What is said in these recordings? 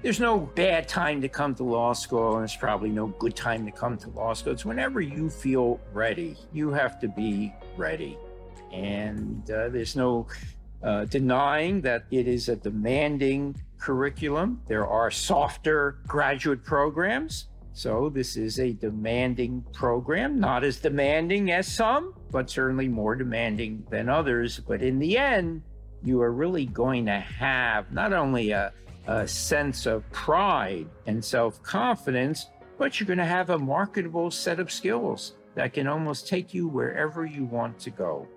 There's no bad time to come to law school, and there's probably no good time to come to law school. It's whenever you feel ready. You have to be ready. And uh, there's no uh, denying that it is a demanding curriculum. There are softer graduate programs. So, this is a demanding program, not as demanding as some, but certainly more demanding than others. But in the end, you are really going to have not only a a sense of pride and self confidence, but you're going to have a marketable set of skills that can almost take you wherever you want to go.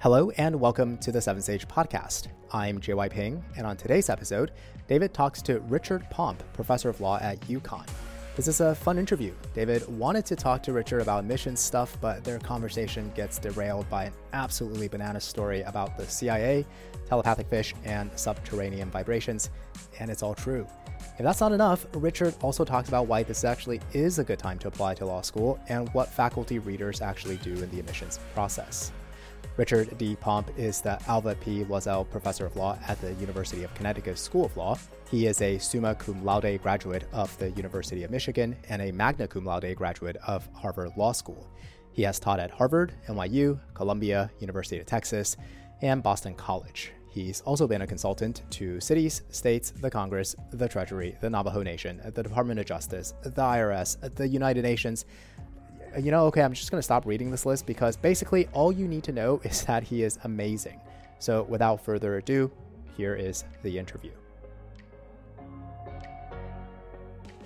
Hello, and welcome to the 7Sage Podcast. I'm JY Ping, and on today's episode, David talks to Richard Pomp, professor of law at UConn. This is a fun interview. David wanted to talk to Richard about mission stuff, but their conversation gets derailed by an absolutely bananas story about the CIA, telepathic fish, and subterranean vibrations. And it's all true. If that's not enough, Richard also talks about why this actually is a good time to apply to law school and what faculty readers actually do in the admissions process. Richard D. Pomp is the Alva P. Loiselle Professor of Law at the University of Connecticut School of Law. He is a summa cum laude graduate of the University of Michigan and a magna cum laude graduate of Harvard Law School. He has taught at Harvard, NYU, Columbia, University of Texas, and Boston College. He's also been a consultant to cities, states, the Congress, the Treasury, the Navajo Nation, the Department of Justice, the IRS, the United Nations, you know, okay, I'm just going to stop reading this list because basically all you need to know is that he is amazing. So without further ado, here is the interview.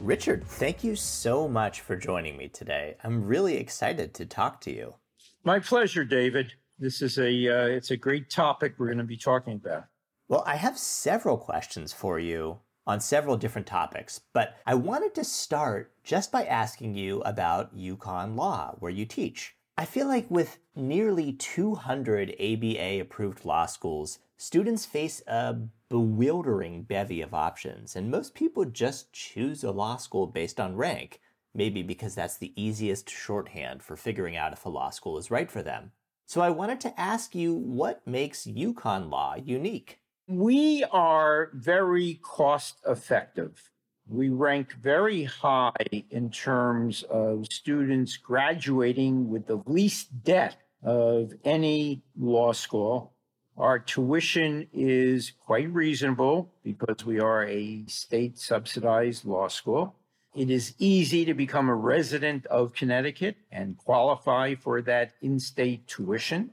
Richard, thank you so much for joining me today. I'm really excited to talk to you. My pleasure, David. This is a uh, it's a great topic we're going to be talking about. Well, I have several questions for you on several different topics, but I wanted to start just by asking you about UConn Law, where you teach. I feel like with nearly 200 ABA approved law schools, students face a bewildering bevy of options, and most people just choose a law school based on rank, maybe because that's the easiest shorthand for figuring out if a law school is right for them. So I wanted to ask you what makes UConn Law unique? We are very cost effective. We rank very high in terms of students graduating with the least debt of any law school. Our tuition is quite reasonable because we are a state subsidized law school. It is easy to become a resident of Connecticut and qualify for that in state tuition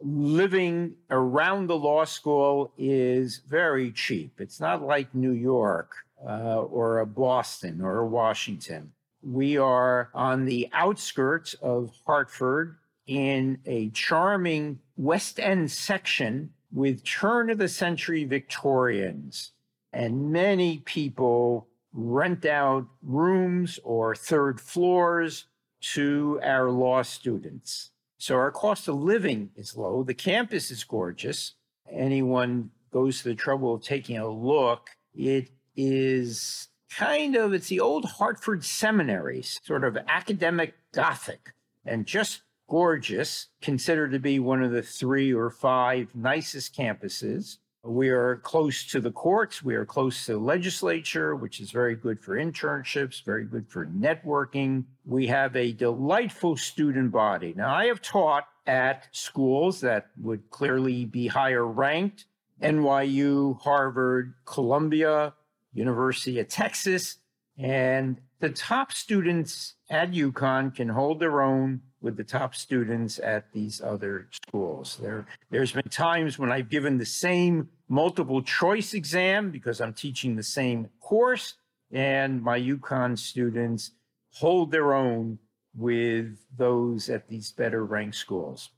living around the law school is very cheap. It's not like New York uh, or a Boston or a Washington. We are on the outskirts of Hartford in a charming West End section with turn of the century Victorians. And many people rent out rooms or third floors to our law students. So our cost of living is low. The campus is gorgeous. Anyone goes to the trouble of taking a look. It is kind of, it's the old Hartford seminaries, sort of academic Gothic and just gorgeous, considered to be one of the three or five nicest campuses. We are close to the courts. We are close to the legislature, which is very good for internships, very good for networking. We have a delightful student body. Now, I have taught at schools that would clearly be higher ranked NYU, Harvard, Columbia, University of Texas. And the top students at UConn can hold their own with the top students at these other schools. There, there's been times when I've given the same multiple choice exam because I'm teaching the same course, and my UConn students hold their own with those at these better ranked schools.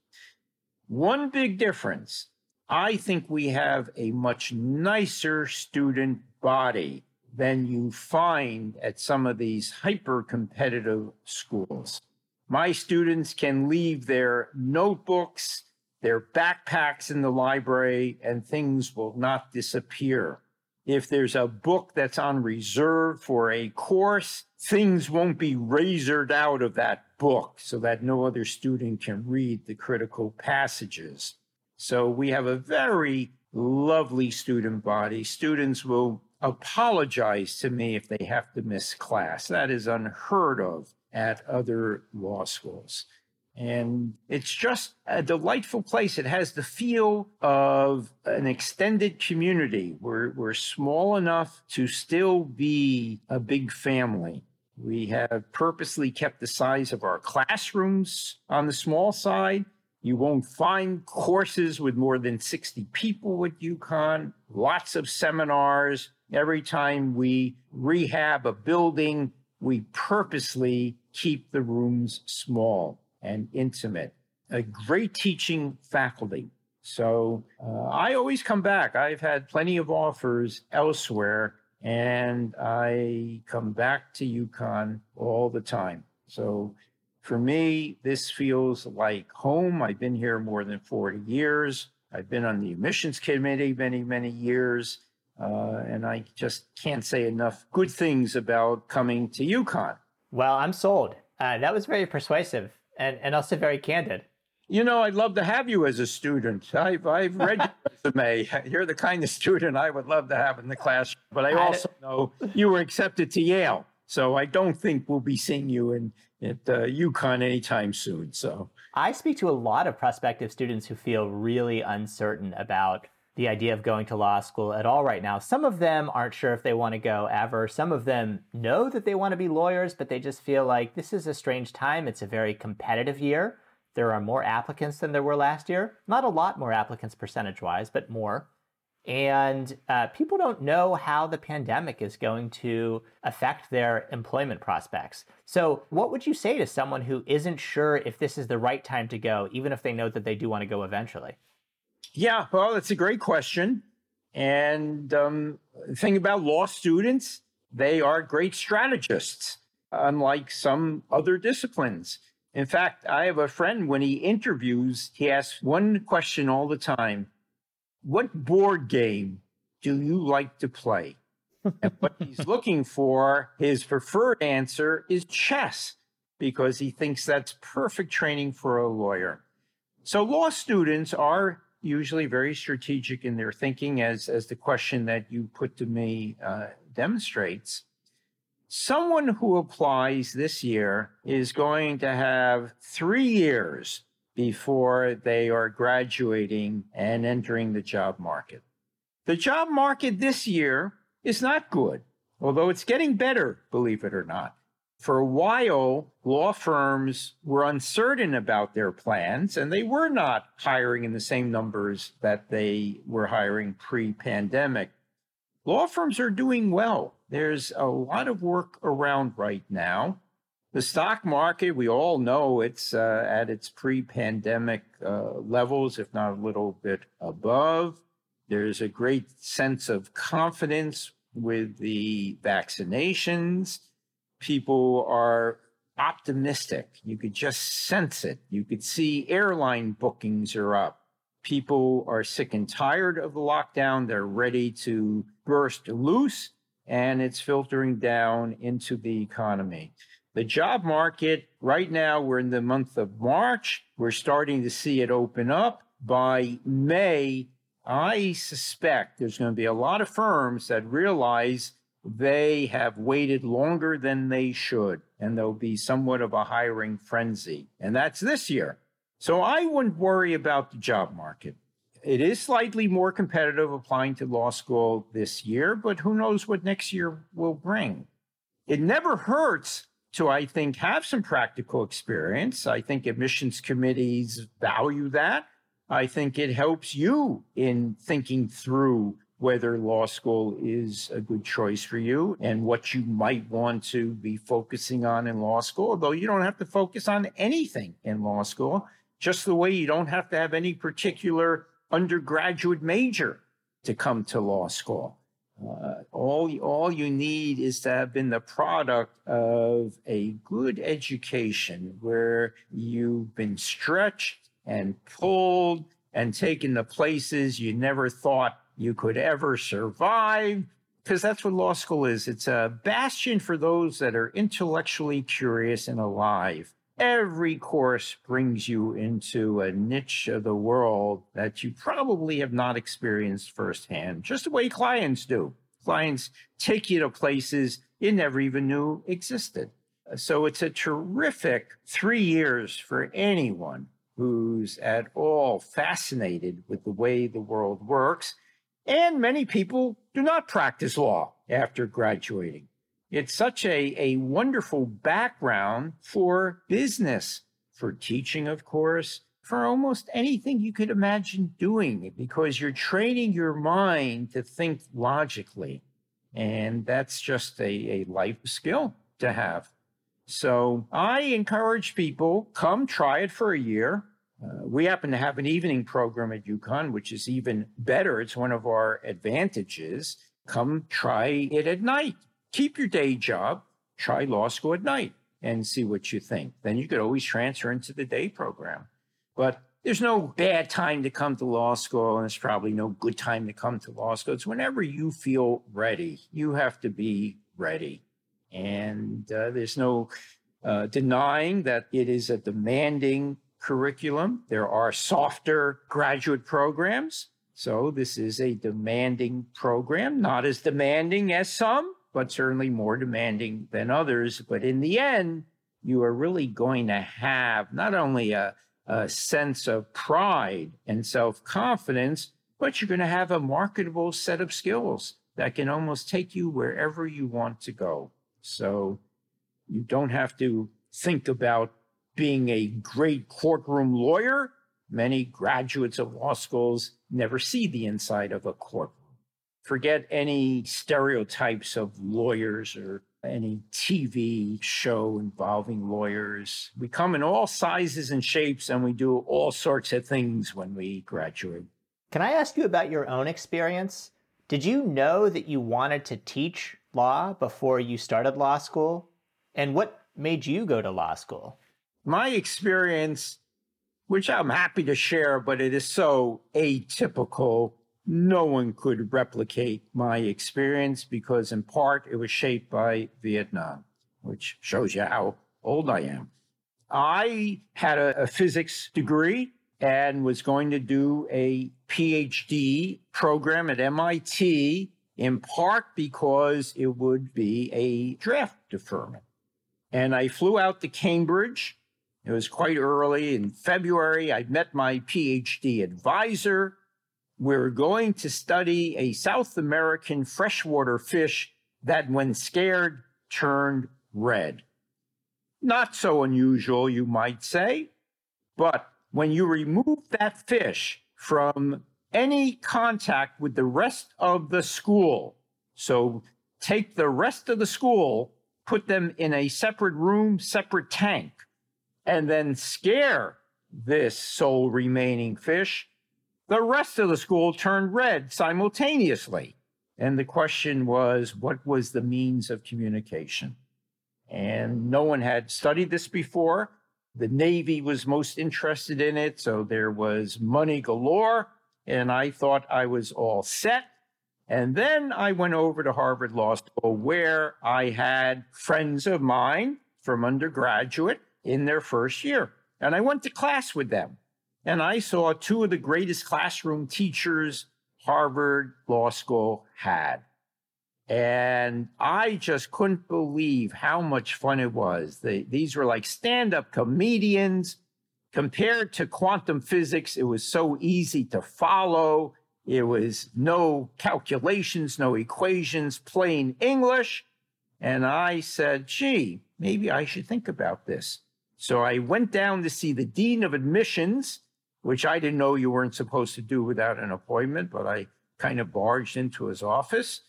One big difference I think we have a much nicer student body than you find at some of these hyper competitive schools my students can leave their notebooks, their backpacks in the library, and things will not disappear. If there's a book that's on reserve for a course, things won't be razored out of that book so that no other student can read the critical passages. So we have a very lovely student body. Students will apologize to me if they have to miss class. That is unheard of at other law schools. And it's just a delightful place. It has the feel of an extended community. We're, we're small enough to still be a big family. We have purposely kept the size of our classrooms on the small side. You won't find courses with more than 60 people at UConn, lots of seminars. Every time we rehab a building, we purposely keep the rooms small and intimate. A great teaching faculty. So uh, I always come back. I've had plenty of offers elsewhere, and I come back to UConn all the time. So for me, this feels like home. I've been here more than 40 years. I've been on the admissions committee many, many years. Uh, and I just can't say enough good things about coming to UConn. Well, I'm sold. Uh, that was very persuasive and, and also very candid. You know, I'd love to have you as a student. I've, I've read your resume. You're the kind of student I would love to have in the class. But I also know you were accepted to Yale. So I don't think we'll be seeing you in at uh, UConn anytime soon. So I speak to a lot of prospective students who feel really uncertain about the idea of going to law school at all right now. Some of them aren't sure if they want to go ever. Some of them know that they want to be lawyers, but they just feel like this is a strange time. It's a very competitive year. There are more applicants than there were last year. Not a lot more applicants percentage wise, but more. And uh, people don't know how the pandemic is going to affect their employment prospects. So, what would you say to someone who isn't sure if this is the right time to go, even if they know that they do want to go eventually? Yeah, well, that's a great question. And um, the thing about law students, they are great strategists, unlike some other disciplines. In fact, I have a friend, when he interviews, he asks one question all the time What board game do you like to play? and what he's looking for, his preferred answer is chess, because he thinks that's perfect training for a lawyer. So, law students are usually very strategic in their thinking, as, as the question that you put to me uh, demonstrates. Someone who applies this year is going to have three years before they are graduating and entering the job market. The job market this year is not good, although it's getting better, believe it or not. For a while, law firms were uncertain about their plans and they were not hiring in the same numbers that they were hiring pre pandemic. Law firms are doing well. There's a lot of work around right now. The stock market, we all know it's uh, at its pre pandemic uh, levels, if not a little bit above. There's a great sense of confidence with the vaccinations people are optimistic. You could just sense it. You could see airline bookings are up. People are sick and tired of the lockdown. They're ready to burst loose, and it's filtering down into the economy. The job market, right now, we're in the month of March. We're starting to see it open up. By May, I suspect there's going to be a lot of firms that realize they have waited longer than they should, and there'll be somewhat of a hiring frenzy. And that's this year. So I wouldn't worry about the job market. It is slightly more competitive applying to law school this year, but who knows what next year will bring. It never hurts to, I think, have some practical experience. I think admissions committees value that. I think it helps you in thinking through whether law school is a good choice for you and what you might want to be focusing on in law school, although you don't have to focus on anything in law school, just the way you don't have to have any particular undergraduate major to come to law school. Uh, all, all you need is to have been the product of a good education where you've been stretched and pulled and taken to places you never thought you could ever survive, because that's what law school is. It's a bastion for those that are intellectually curious and alive. every course brings you into a niche of the world that you probably have not experienced firsthand, just the way clients do. Clients take you to places you never even knew existed. So it's a terrific three years for anyone who's at all fascinated with the way the world works. And many people do not practice law after graduating. It's such a, a wonderful background for business, for teaching, of course, for almost anything you could imagine doing, because you're training your mind to think logically. And that's just a, a life skill to have. So I encourage people come try it for a year. Uh, we happen to have an evening program at UConn, which is even better. It's one of our advantages. Come try it at night. Keep your day job, try law school at night and see what you think. Then you could always transfer into the day program. But there's no bad time to come to law school, and there's probably no good time to come to law school. It's whenever you feel ready. You have to be ready. And uh, there's no uh, denying that it is a demanding curriculum. There are softer graduate programs. So this is a demanding program, not as demanding as some, but certainly more demanding than others. But in the end, you are really going to have not only a, a sense of pride and self confidence, but you're going to have a marketable set of skills that can almost take you wherever you want to go. So you don't have to think about being a great courtroom lawyer. Many graduates of law schools never see the inside of a courtroom. Forget any stereotypes of lawyers or any TV show involving lawyers. We come in all sizes and shapes and we do all sorts of things when we graduate. Can I ask you about your own experience? Did you know that you wanted to teach law before you started law school? And what made you go to law school? My experience, which I'm happy to share, but it is so atypical, no one could replicate my experience because, in part, it was shaped by Vietnam, which shows you how old I am. I had a, a physics degree and was going to do a PhD program at MIT in part because it would be a draft deferment. And I flew out to Cambridge. It was quite early in February. I met my PhD advisor. We we're going to study a South American freshwater fish that, when scared, turned red. Not so unusual, you might say, but when you remove that fish from any contact with the rest of the school. So take the rest of the school, put them in a separate room, separate tank, and then scare this sole remaining fish. The rest of the school turned red simultaneously. And the question was, what was the means of communication? And no one had studied this before. The Navy was most interested in it, so there was money galore and I thought I was all set. And then I went over to Harvard Law School, where I had friends of mine from undergraduate in their first year. And I went to class with them. And I saw two of the greatest classroom teachers Harvard Law School had. And I just couldn't believe how much fun it was. They, these were like stand up comedians Compared to quantum physics, it was so easy to follow. It was no calculations, no equations, plain English. And I said, gee, maybe I should think about this. So I went down to see the dean of admissions, which I didn't know you weren't supposed to do without an appointment, but I kind of barged into his office.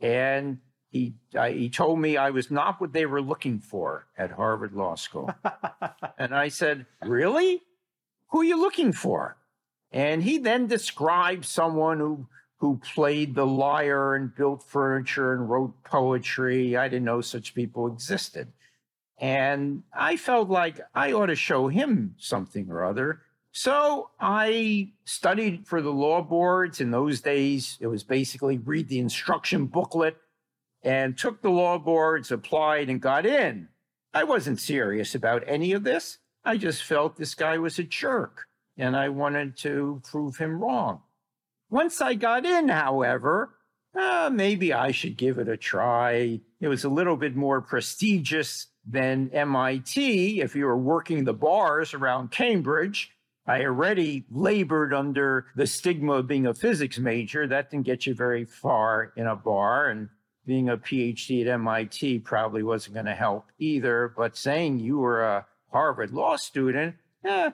And he I, he told me I was not what they were looking for at Harvard Law School. and I said, "Really? Who are you looking for?" And he then described someone who who played the lyre and built furniture and wrote poetry. I didn't know such people existed. And I felt like I ought to show him something or other. So I studied for the law boards. In those days, it was basically read the instruction booklet and took the law boards, applied, and got in. I wasn't serious about any of this. I just felt this guy was a jerk and I wanted to prove him wrong. Once I got in, however, uh, maybe I should give it a try. It was a little bit more prestigious than MIT if you were working the bars around Cambridge. I already labored under the stigma of being a physics major. That didn't get you very far in a bar. And being a PhD at MIT probably wasn't going to help either. But saying you were a Harvard law student, eh,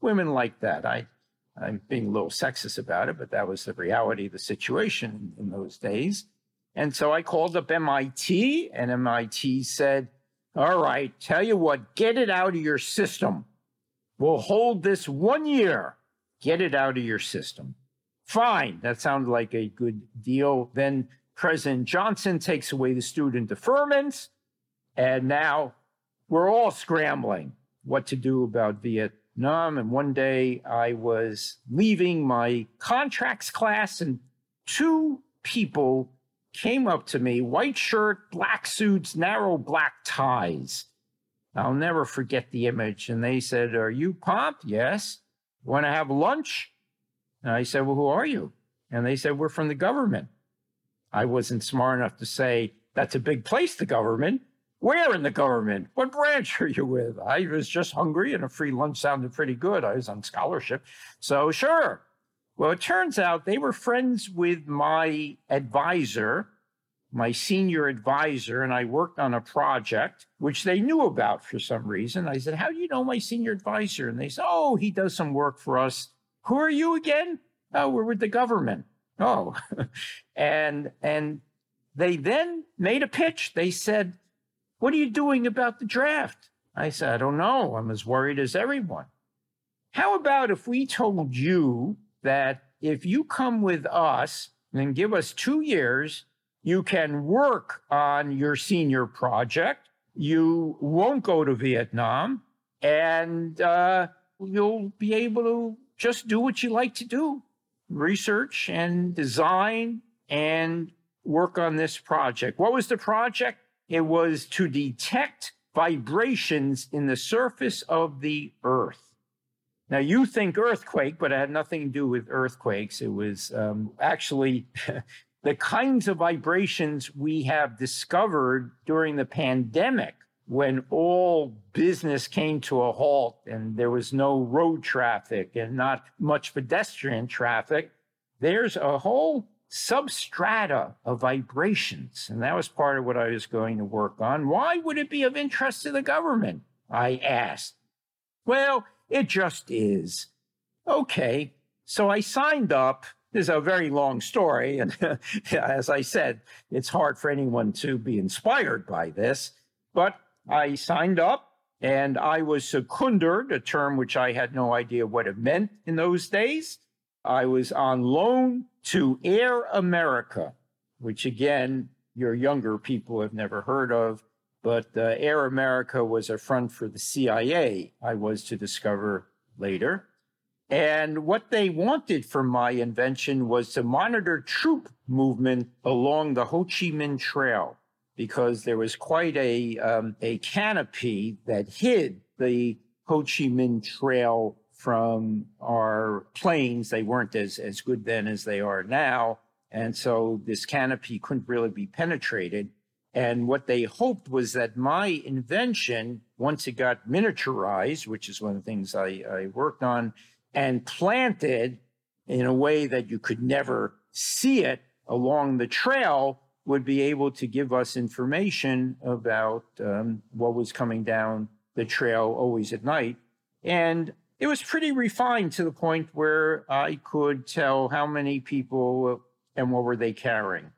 women like that. I I'm being a little sexist about it, but that was the reality of the situation in those days. And so I called up MIT, and MIT said, All right, tell you what, get it out of your system. We'll hold this one year. Get it out of your system. Fine. That sounded like a good deal. Then President Johnson takes away the student deferments. And now we're all scrambling what to do about Vietnam And one day I was leaving my contracts class, and two people came up to me, white shirt, black suits, narrow black ties. I'll never forget the image. And they said, Are you Pomp? Yes. Want to have lunch? And I said, Well, who are you? And they said, We're from the government. I wasn't smart enough to say, That's a big place, the government. Where in the government? What branch are you with? I was just hungry and a free lunch sounded pretty good. I was on scholarship. So, sure. Well, it turns out they were friends with my advisor, my senior advisor, and I worked on a project which they knew about for some reason. I said, How do you know my senior advisor? And they said, Oh, he does some work for us. Who are you again? Oh, we're with the government. Oh. and and they then made a pitch. They said, what are you doing about the draft? I said, I don't know. I'm as worried as everyone. How about if we told you that if you come with us and give us two years, you can work on your senior project, you won't go to Vietnam, and uh, you'll be able to just do what you like to do research and design and work on this project. What was the project? It was to detect vibrations in the surface of the earth. Now, you think earthquake, but it had nothing to do with earthquakes. It was um, actually the kinds of vibrations we have discovered during the pandemic when all business came to a halt and there was no road traffic and not much pedestrian traffic. There's a whole substrata of vibrations. And that was part of what I was going to work on. Why would it be of interest to the government? I asked. Well, it just is. Okay. So I signed up. This is a very long story. And as I said, it's hard for anyone to be inspired by this. But I signed up and I was seconded, a term which I had no idea what it meant in those days. I was on loan to Air America, which again, your younger people have never heard of. But uh, Air America was a front for the CIA, I was to discover later. And what they wanted from my invention was to monitor troop movement along the Ho Chi Minh Trail because there was quite a, um, a canopy that hid the Ho Chi Minh Trail from our planes. They weren't as, as good then as they are now. And so this canopy couldn't really be penetrated. And what they hoped was that my invention, once it got miniaturized, which is one of the things I, I worked on, and planted in a way that you could never see it along the trail, would be able to give us information about um, what was coming down the trail always at night. And it was pretty refined to the point where I could tell how many people and what were they carrying.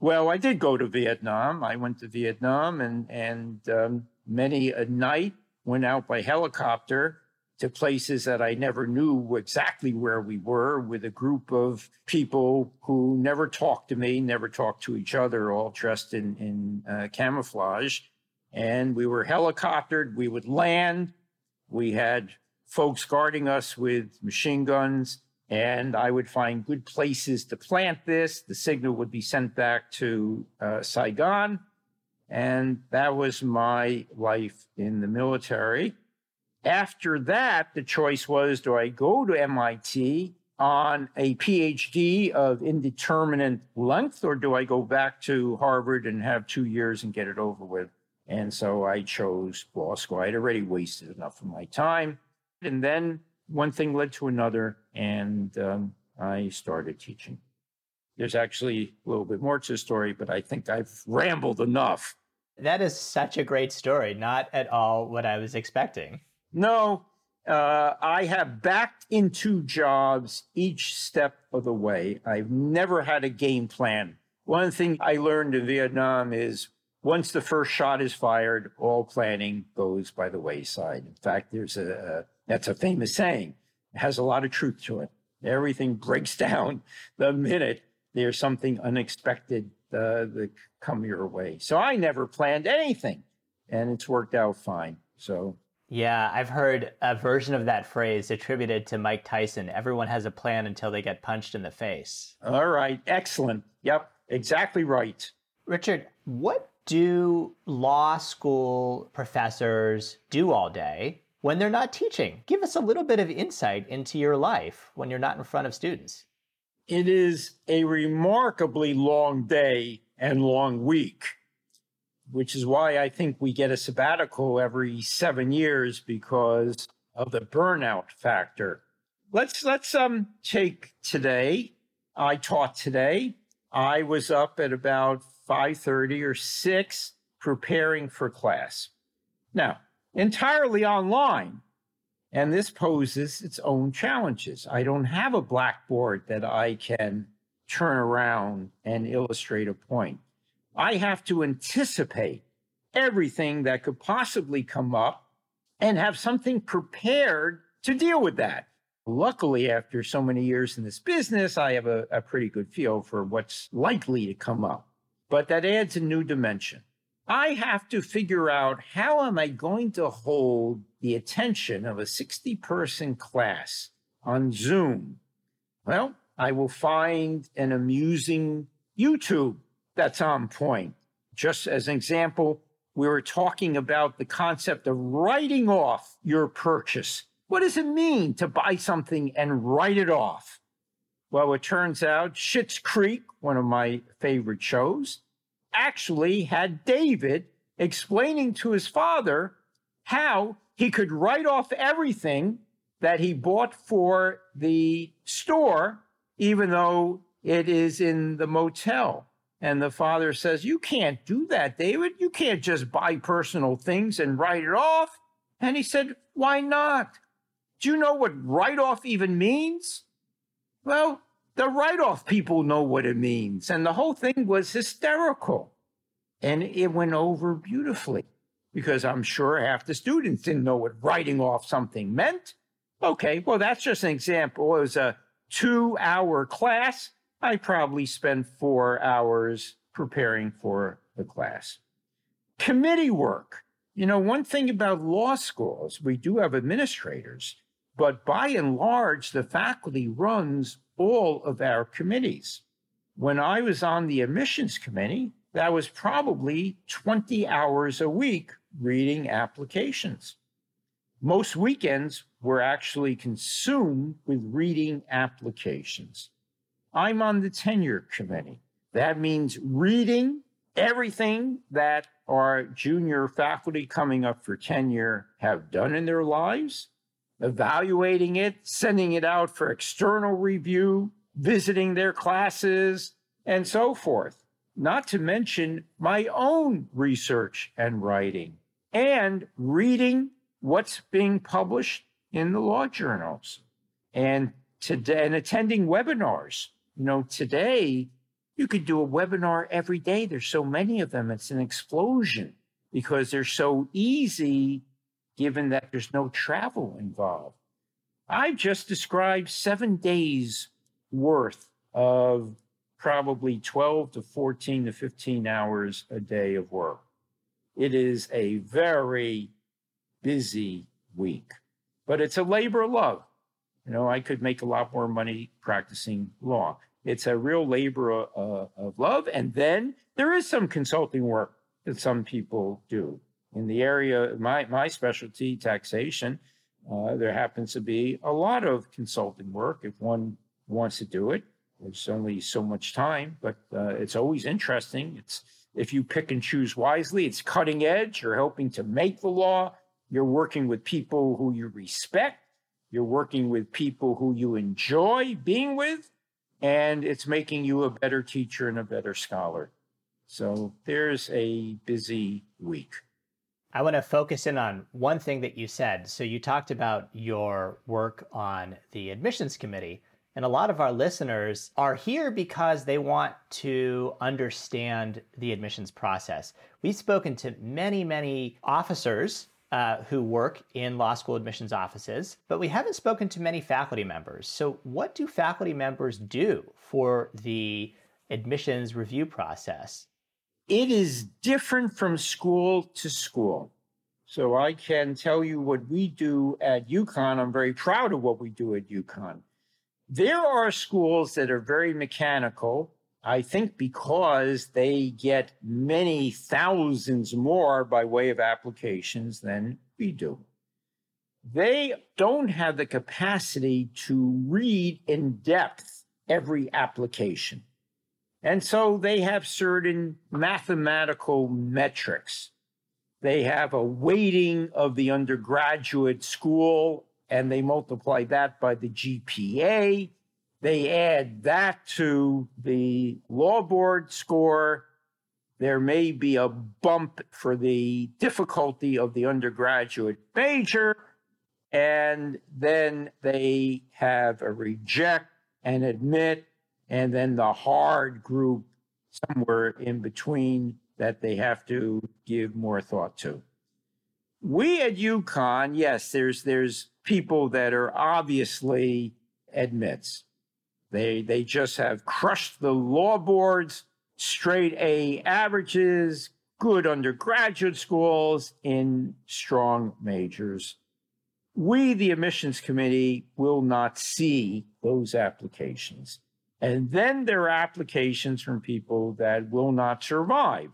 Well, I did go to Vietnam. I went to Vietnam and and um, many a night went out by helicopter to places that I never knew exactly where we were with a group of people who never talked to me, never talked to each other, all dressed in, in uh, camouflage. And we were helicoptered. We would land. We had folks guarding us with machine guns, and I would find good places to plant this. The signal would be sent back to uh, Saigon, And that was my life in the military. After that, the choice was do I go to MIT on a PhD of indeterminate length, or do I go back to Harvard and have two years and get it over with? And so I chose law school. I'd already wasted enough of my time. And then one thing led to another, and um, I started teaching. There's actually a little bit more to the story, but I think I've rambled enough. That is such a great story. Not at all what I was expecting. No, uh, I have backed into jobs each step of the way. I've never had a game plan. One thing I learned in Vietnam is once the first shot is fired, all planning goes by the wayside. In fact, there's a, a that's a famous saying. It has a lot of truth to it. Everything breaks down the minute there's something unexpected uh, that come your way. So I never planned anything, and it's worked out fine. So yeah, I've heard a version of that phrase attributed to Mike Tyson. Everyone has a plan until they get punched in the face. All right, excellent. Yep, exactly right. Richard, what do law school professors do all day when they're not teaching? Give us a little bit of insight into your life when you're not in front of students. It is a remarkably long day and long week which is why I think we get a sabbatical every seven years because of the burnout factor. Let's let's um take today. I taught today. I was up at about 5:30 or 6 preparing for class. Now, entirely online. And this poses its own challenges. I don't have a blackboard that I can turn around and illustrate a point. I have to anticipate everything that could possibly come up and have something prepared to deal with that. Luckily, after so many years in this business, I have a, a, pretty good feel for what's likely to come up. But that adds a new dimension. I have to figure out how am I going to hold the attention of a 60 person class on Zoom? Well, I will find an amusing YouTube that's on point. Just as an example, we were talking about the concept of writing off your purchase. What does it mean to buy something and write it off? Well, it turns out Schitt's Creek, one of my favorite shows, actually had David explaining to his father how he could write off everything that he bought for the store, even though it is in the motel. And the father says, You can't do that, David. You can't just buy personal things and write it off. And he said, Why not? Do you know what write off even means? Well, the write off people know what it means. And the whole thing was hysterical. And it went over beautifully because I'm sure half the students didn't know what writing off something meant. Okay, well, that's just an example. It was a two hour class I probably spend four hours preparing for the class. Committee work. You know, one thing about law schools, we do have administrators, but by and large, the faculty runs all of our committees. When I was on the admissions committee, that was probably 20 hours a week reading applications. Most weekends were actually consumed with reading applications. I'm on the tenure committee. That means reading everything that our junior faculty coming up for tenure have done in their lives, evaluating it, sending it out for external review, visiting their classes, and so forth. Not to mention my own research and writing and reading what's being published in the law journals and today and attending webinars you know, today you could do a webinar every day. There's so many of them. It's an explosion because they're so easy given that there's no travel involved. I've just described seven days worth of probably 12 to 14 to 15 hours a day of work. It is a very busy week, but it's a labor of love. You know, I could make a lot more money practicing law. It's a real labor of, uh, of love. And then there is some consulting work that some people do. In the area, my, my specialty, taxation, uh, there happens to be a lot of consulting work if one wants to do it. There's only so much time, but uh, it's always interesting. It's if you pick and choose wisely, it's cutting edge. You're helping to make the law. You're working with people who you respect. You're working with people who you enjoy being with, and it's making you a better teacher and a better scholar. So there's a busy week. I want to focus in on one thing that you said. So you talked about your work on the admissions committee. And a lot of our listeners are here because they want to understand the admissions process. We've spoken to many, many officers uh, who work in law school admissions offices, but we haven't spoken to many faculty members. So, what do faculty members do for the admissions review process? It is different from school to school. So, I can tell you what we do at UConn. I'm very proud of what we do at UConn. There are schools that are very mechanical. I think because they get many thousands more by way of applications than we do. They don't have the capacity to read in depth every application. And so they have certain mathematical metrics. They have a weighting of the undergraduate school and they multiply that by the GPA. They add that to the law board score. There may be a bump for the difficulty of the undergraduate major. And then they have a reject and admit, and then the hard group somewhere in between that they have to give more thought to. We at UConn, yes, there's there's people that are obviously admits. They they just have crushed the law boards, straight A averages, good undergraduate schools in strong majors. We, the admissions committee, will not see those applications. And then there are applications from people that will not survive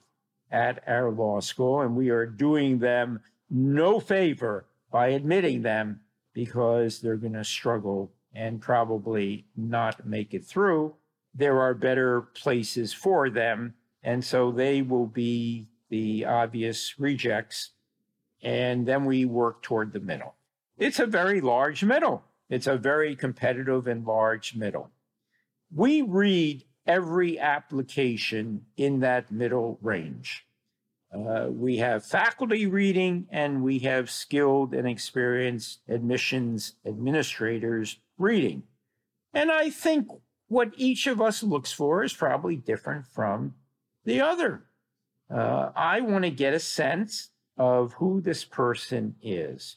at our law school, and we are doing them no favor by admitting them because they're going to struggle and probably not make it through. There are better places for them. And so they will be the obvious rejects. And then we work toward the middle. It's a very large middle. It's a very competitive and large middle. We read every application in that middle range. Uh, we have faculty reading and we have skilled and experienced admissions administrators reading. And I think what each of us looks for is probably different from the other. Uh, I want to get a sense of who this person is.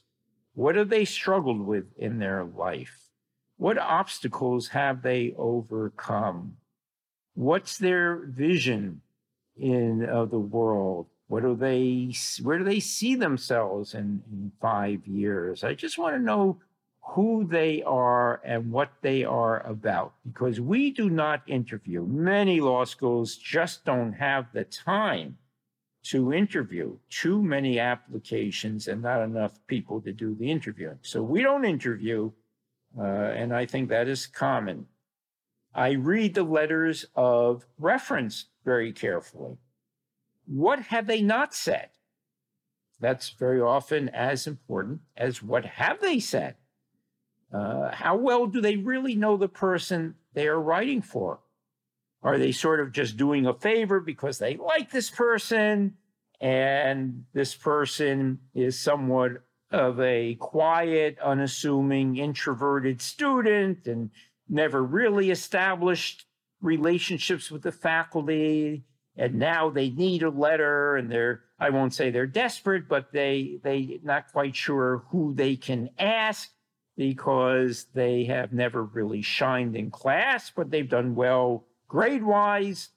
What have they struggled with in their life? What obstacles have they overcome? What's their vision in uh, the world? What do they, where do they see themselves in, in five years? I just want to know who they are and what they are about because we do not interview. Many law schools just don't have the time to interview too many applications and not enough people to do the interviewing. So we don't interview, uh, and I think that is common. I read the letters of reference very carefully. What have they not said? That's very often as important as what have they said. Uh, how well do they really know the person they are writing for? Are they sort of just doing a favor because they like this person and this person is somewhat of a quiet, unassuming, introverted student and never really established relationships with the faculty? and now they need a letter and they're i won't say they're desperate but they they not quite sure who they can ask because they have never really shined in class but they've done well grade wise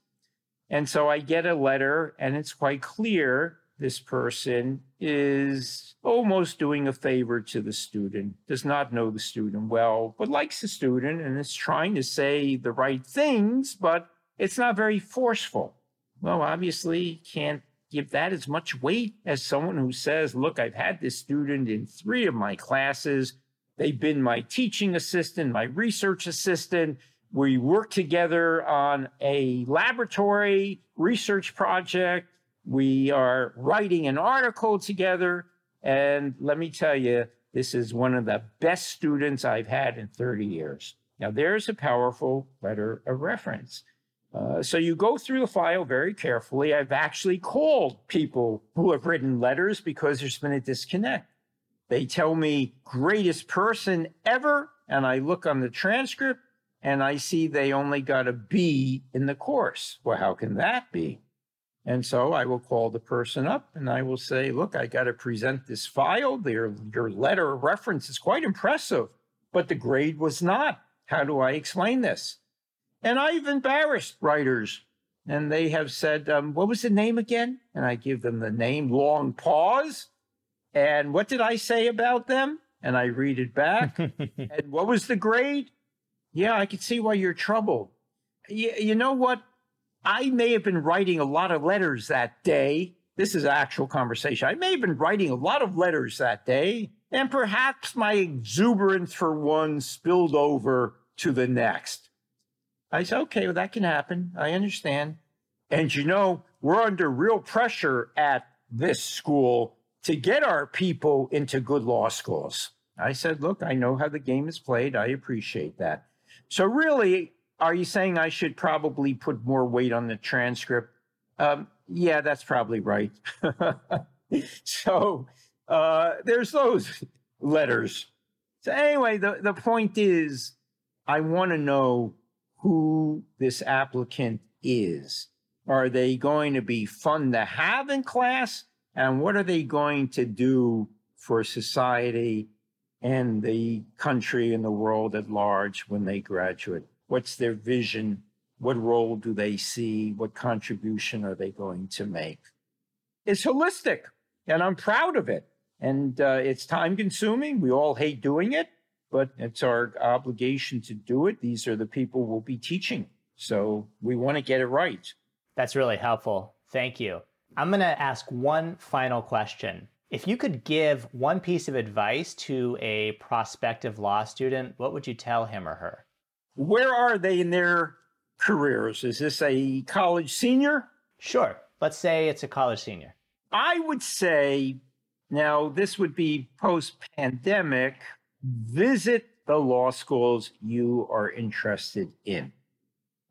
and so i get a letter and it's quite clear this person is almost doing a favor to the student does not know the student well but likes the student and is trying to say the right things but it's not very forceful well, obviously can't give that as much weight as someone who says, look, I've had this student in three of my classes. They've been my teaching assistant, my research assistant. We work together on a laboratory research project. We are writing an article together. And let me tell you, this is one of the best students I've had in 30 years. Now, there's a powerful letter of reference. Uh, so you go through the file very carefully. I've actually called people who have written letters because there's been a disconnect. They tell me greatest person ever, and I look on the transcript and I see they only got a B in the course. Well, how can that be? And so I will call the person up and I will say, look, I got to present this file. Your, your letter of reference is quite impressive, but the grade was not. How do I explain this? And I've embarrassed writers. And they have said, um, what was the name again? And I give them the name, long pause. And what did I say about them? And I read it back. and what was the grade? Yeah, I can see why you're troubled. You, you know what? I may have been writing a lot of letters that day. This is actual conversation. I may have been writing a lot of letters that day, and perhaps my exuberance for one spilled over to the next. I said, okay, well, that can happen. I understand. And you know, we're under real pressure at this school to get our people into good law schools. I said, look, I know how the game is played. I appreciate that. So, really, are you saying I should probably put more weight on the transcript? Um, yeah, that's probably right. so, uh, there's those letters. So, anyway, the, the point is, I want to know who this applicant is. Are they going to be fun to have in class? And what are they going to do for society and the country and the world at large when they graduate? What's their vision? What role do they see? What contribution are they going to make? It's holistic, and I'm proud of it. And uh, it's time consuming. We all hate doing it but it's our obligation to do it. These are the people we'll be teaching. So we want to get it right. That's really helpful. Thank you. I'm going to ask one final question. If you could give one piece of advice to a prospective law student, what would you tell him or her? Where are they in their careers? Is this a college senior? Sure. Let's say it's a college senior. I would say, now this would be post pandemic, visit the law schools you are interested in.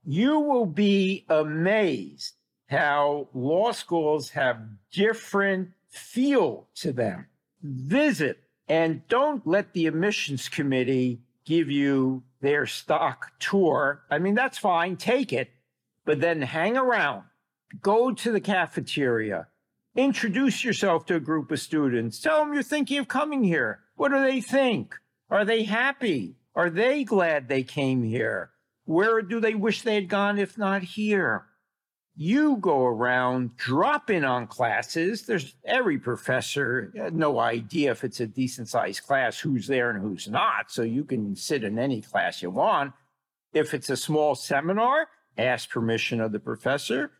You will be amazed how law schools have different feel to them. Visit and don't let the admissions committee give you their stock tour. I mean, that's fine, take it, but then hang around, go to the cafeteria, introduce yourself to a group of students, tell them you're thinking of coming here. What do they think? Are they happy? Are they glad they came here? Where do they wish they had gone if not here? You go around, drop in on classes. There's every professor, no idea if it's a decent sized class, who's there and who's not. So you can sit in any class you want. If it's a small seminar, ask permission of the professor.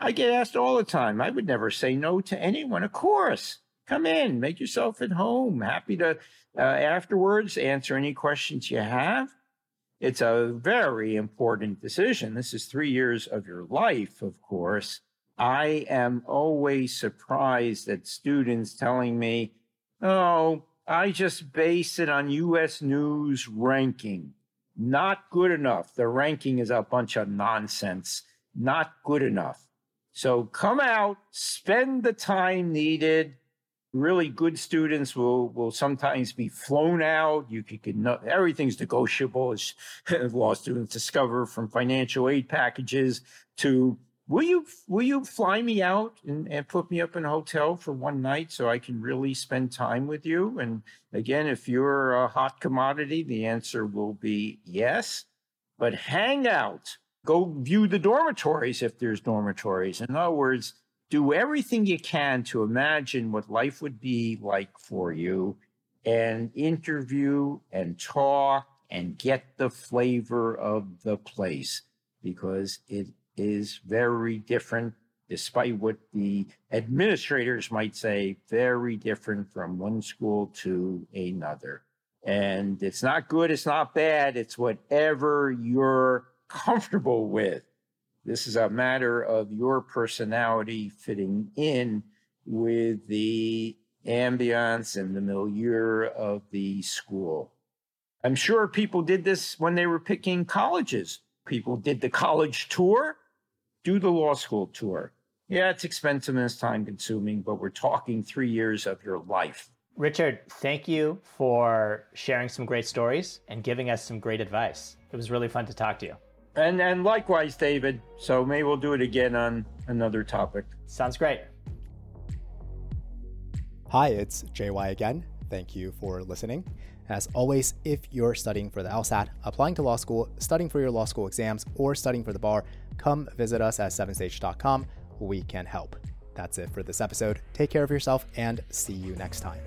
I get asked all the time. I would never say no to anyone, of course. Come in, make yourself at home. Happy to uh, afterwards answer any questions you have. It's a very important decision. This is three years of your life, of course. I am always surprised at students telling me, oh, I just base it on US News ranking. Not good enough. The ranking is a bunch of nonsense. Not good enough. So come out, spend the time needed, really good students will will sometimes be flown out. You could, could no, everything's negotiable as law students discover from financial aid packages to will you will you fly me out and, and put me up in a hotel for one night so I can really spend time with you? And again, if you're a hot commodity, the answer will be yes. But hang out. Go view the dormitories if there's dormitories. In other words, do everything you can to imagine what life would be like for you and interview and talk and get the flavor of the place because it is very different despite what the administrators might say, very different from one school to another. And it's not good, it's not bad, it's whatever you're comfortable with. This is a matter of your personality fitting in with the ambiance and the milieu of the school. I'm sure people did this when they were picking colleges. People did the college tour, do the law school tour. Yeah, it's expensive and it's time consuming, but we're talking three years of your life. Richard, thank you for sharing some great stories and giving us some great advice. It was really fun to talk to you. And and likewise, David. So maybe we'll do it again on another topic. Sounds great. Hi, it's JY again. Thank you for listening. As always, if you're studying for the LSAT, applying to law school, studying for your law school exams, or studying for the bar, come visit us at 7Sage.com. We can help. That's it for this episode. Take care of yourself and see you next time.